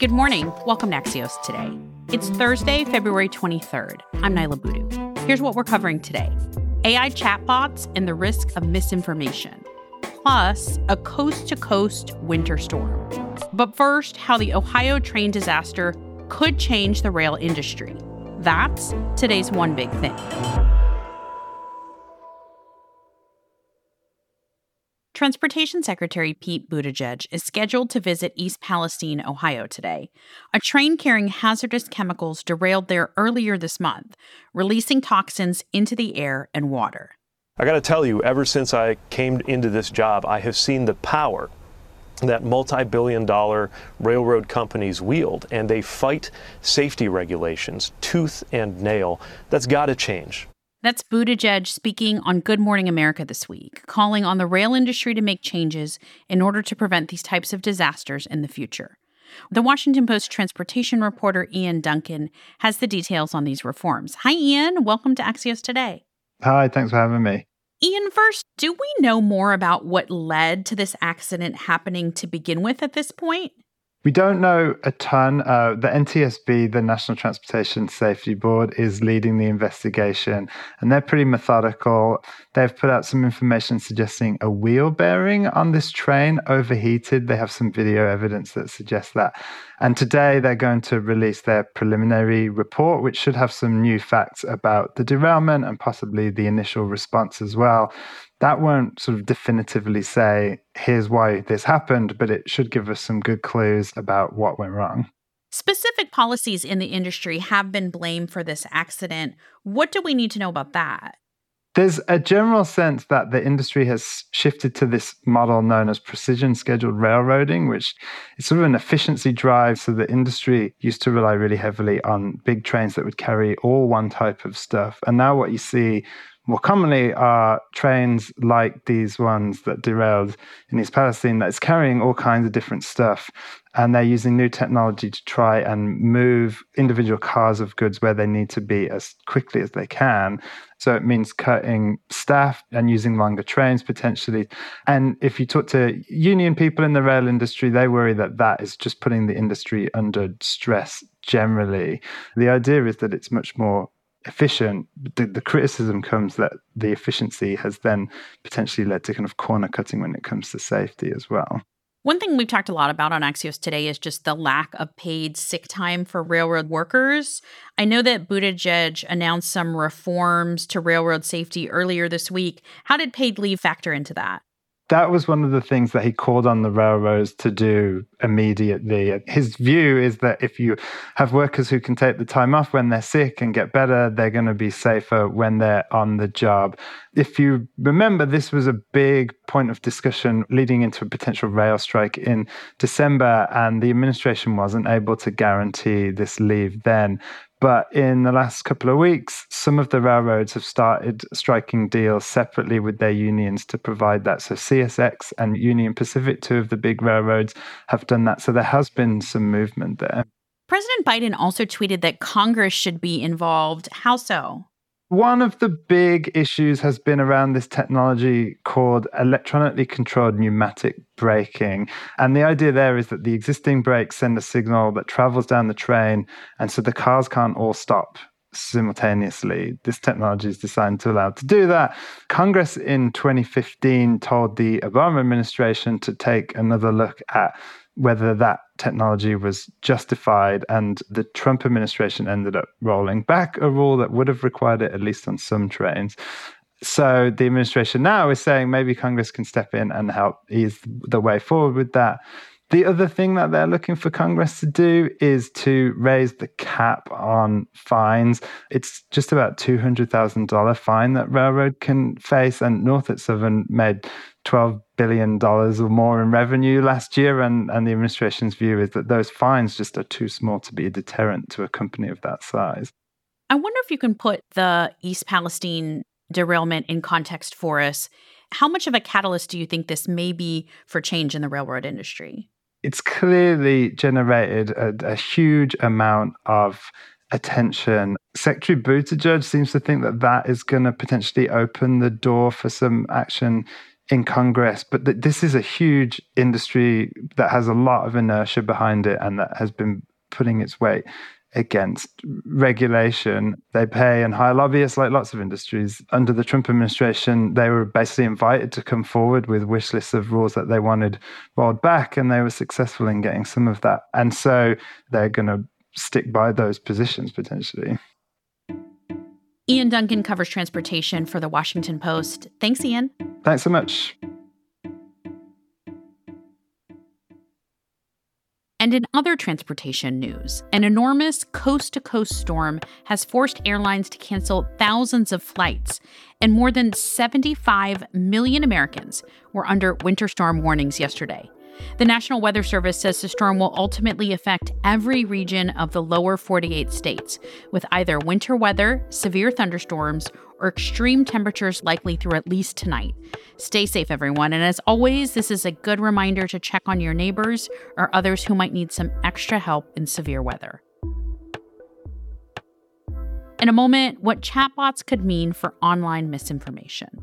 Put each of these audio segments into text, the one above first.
Good morning. Welcome to Axios today. It's Thursday, February 23rd. I'm Niala Boodhoo. Here's what we're covering today AI chatbots and the risk of misinformation, plus a coast to coast winter storm. But first, how the Ohio train disaster could change the rail industry. That's today's one big thing. Transportation Secretary Pete Buttigieg is scheduled to visit East Palestine, Ohio today. A train carrying hazardous chemicals derailed there earlier this month, releasing toxins into the air and water. I got to tell you, ever since I came into this job, I have seen the power that multi billion dollar railroad companies wield, and they fight safety regulations tooth and nail. That's got to change. That's Buttigieg speaking on Good Morning America this week, calling on the rail industry to make changes in order to prevent these types of disasters in the future. The Washington Post transportation reporter Ian Duncan has the details on these reforms. Hi, Ian. Welcome to Axios Today. Hi, thanks for having me. Ian, first, do we know more about what led to this accident happening to begin with at this point? We don't know a ton. Uh, the NTSB, the National Transportation Safety Board, is leading the investigation, and they're pretty methodical. They've put out some information suggesting a wheel bearing on this train overheated. They have some video evidence that suggests that. And today they're going to release their preliminary report, which should have some new facts about the derailment and possibly the initial response as well that won't sort of definitively say, here's why this happened, but it should give us some good clues about what went wrong. Specific policies in the industry have been blamed for this accident. What do we need to know about that? There's a general sense that the industry has shifted to this model known as precision scheduled railroading, which is sort of an efficiency drive. So the industry used to rely really heavily on big trains that would carry all one type of stuff. And now what you see more commonly are trains like these ones that derailed in East Palestine that's carrying all kinds of different stuff. And they're using new technology to try and move individual cars of goods where they need to be as quickly as they can. So it means cutting staff and using longer trains potentially. And if you talk to union people in the rail industry, they worry that that is just putting the industry under stress generally. The idea is that it's much more efficient, the, the, criticism comes that the efficiency has then potentially led to kind of corner cutting when it comes to safety as well. One thing we've talked a lot about on Axios today is just the lack of paid sick time for railroad workers. I know that Buttigieg announced some reforms to railroad safety earlier this week. How did paid leave factor into that? That was one of the things that he called on the railroads to do immediately. His view is that if you have workers who can take the time off when they're sick and get better, they're going to be safer when they're on the job. If you remember, this was a big point of discussion leading into a potential rail strike in December, and the administration wasn't able to guarantee this leave then. But in the last couple of weeks, some of the railroads have started striking deals separately with their unions to provide that. So CSX and Union Pacific, two of the big railroads, have done that. So there has been some movement there. President Biden also tweeted that Congress should be involved. How so? One of the big issues has been around this technology called electronically controlled pneumatic braking. And the idea there is that the existing brakes send a signal that travels down the train, and so the cars can't all stop simultaneously. This technology is designed to allow to do that. Congress in 2015 told the Obama administration to take another look at whether that technology was justified. And the Trump administration ended up rolling back a rule that would have required it, at least on some trains. So the administration now is saying maybe Congress can step in and help ease the way forward with that. The other thing that they're looking for Congress to do is to raise the cap on fines. It's just about $200,000 fine that railroad can face, and Norfolk Southern made $12 billion or more in revenue last year. And, and the administration's view is that those fines just are too small to be a deterrent to a company of that size. I wonder if you can put the East Palestine derailment in context for us. How much of a catalyst do you think this may be for change in the railroad industry? It's clearly generated a, a huge amount of attention. Secretary Buttigieg seems to think that that is going to potentially open the door for some action in Congress. But th- this is a huge industry that has a lot of inertia behind it and that has been putting its weight against regulation. They pay and hire lobbyists like lots of industries. Under the Trump administration, they were basically invited to come forward with wish lists of rules that they wanted rolled back, and they were successful in getting some of that. And so they're going to stick by those positions potentially. Ian Duncan covers transportation for the Washington Post. Thanks, Ian. Thanks so much. And in other transportation news, an enormous coast to coast storm has forced airlines to cancel thousands of flights, and more than 75 million Americans were under winter storm warnings yesterday. The National Weather Service says the storm will ultimately affect every region of the lower 48 states, with either winter weather, severe thunderstorms, or extreme temperatures likely through at least tonight. Stay safe, everyone. And as always, this is a good reminder to check on your neighbors or others who might need some extra help in severe weather. In a moment, what chatbots could mean for online misinformation.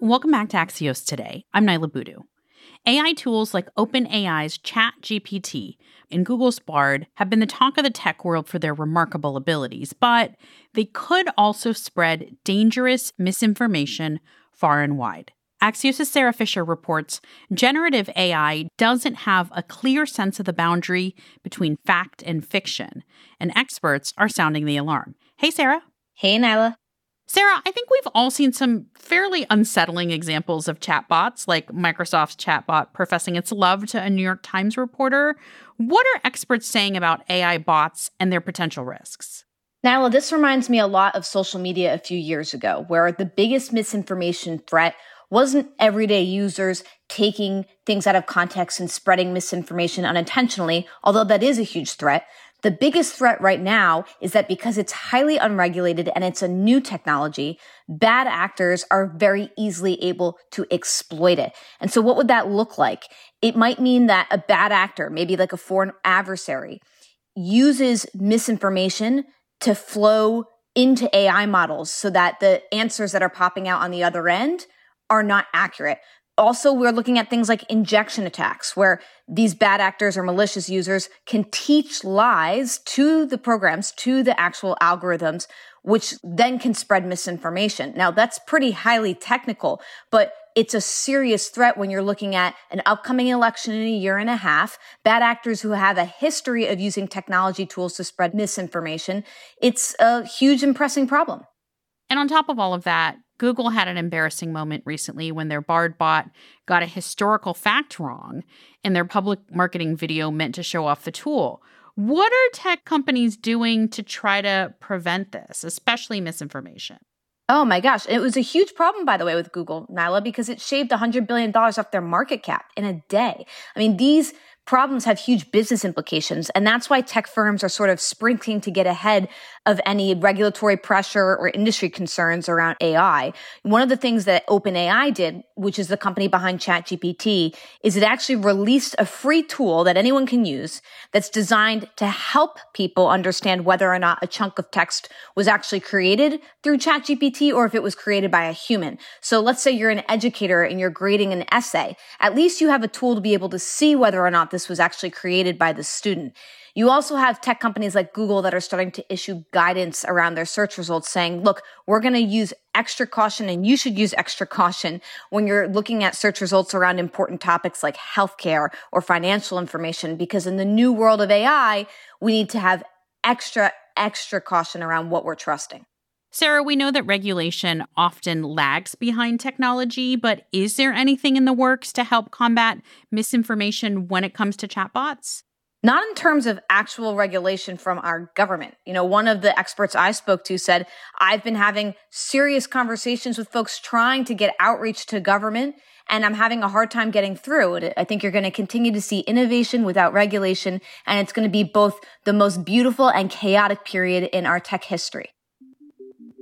Welcome back to Axios today. I'm Niala Boodhoo. AI tools like OpenAI's ChatGPT and Google's Bard have been the talk of the tech world for their remarkable abilities, but they could also spread dangerous misinformation far and wide. Axios' Sara Fischer reports generative AI doesn't have a clear sense of the boundary between fact and fiction, and experts are sounding the alarm. Hey, Sara. Hey, Niala. Sara, I think we've all seen some fairly unsettling examples of chatbots, like Microsoft's chatbot professing its love to a New York Times reporter. What are experts saying about AI bots and their potential risks? Niala, this reminds me a lot of social media a few years ago, where the biggest misinformation threat wasn't everyday users taking things out of context and spreading misinformation unintentionally, although that is a huge threat. The biggest threat right now is that because it's highly unregulated and it's a new technology, bad actors are very easily able to exploit it. And so what would that look like? It might mean that a bad actor, maybe like a foreign adversary, uses misinformation to flow into AI models so that the answers that are popping out on the other end are not accurate also we're looking at things like injection attacks where these bad actors or malicious users can teach lies to the programs to the actual algorithms which then can spread misinformation. Now that's pretty highly technical but it's a serious threat when you're looking at an upcoming election in a year and a half bad actors who have a history of using technology tools to spread misinformation. It's a huge and pressing problem. And on top of all of that Google had an embarrassing moment recently when their Bard bot got a historical fact wrong in their public marketing video meant to show off the tool. What are tech companies doing to try to prevent this, especially misinformation? Oh my gosh. It was a huge problem, by the way, with Google, Niala, because it shaved $100 billion off their market cap in a day. I mean, these problems have huge business implications. And that's why tech firms are sort of sprinting to get ahead of any regulatory pressure or industry concerns around AI. One of the things that OpenAI did, which is the company behind ChatGPT, is it actually released a free tool that anyone can use that's designed to help people understand whether or not a chunk of text was actually created through ChatGPT or if it was created by a human. So let's say you're an educator and you're grading an essay. At least you have a tool to be able to see whether or not this was actually created by the student. You also have tech companies like Google that are starting to issue guidance around their search results saying, look, we're going to use extra caution and you should use extra caution when you're looking at search results around important topics like healthcare or financial information, because in the new world of AI, we need to have extra, extra caution around what we're trusting. Sara, we know that regulation often lags behind technology, but is there anything in the works to help combat misinformation when it comes to chatbots? not in terms of actual regulation from our government. You know, one of the experts I spoke to said, I've been having serious conversations with folks trying to get outreach to government, and I'm having a hard time getting through. I think you're going to continue to see innovation without regulation, and it's going to be both the most beautiful and chaotic period in our tech history.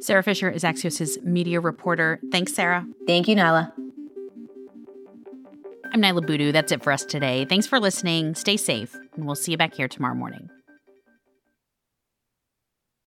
Sara Fischer is Axios' media reporter. Thanks, Sara. Thank you, Niala. I'm Niala Boodhoo. That's it for us today. Thanks for listening. Stay safe, and we'll see you back here tomorrow morning.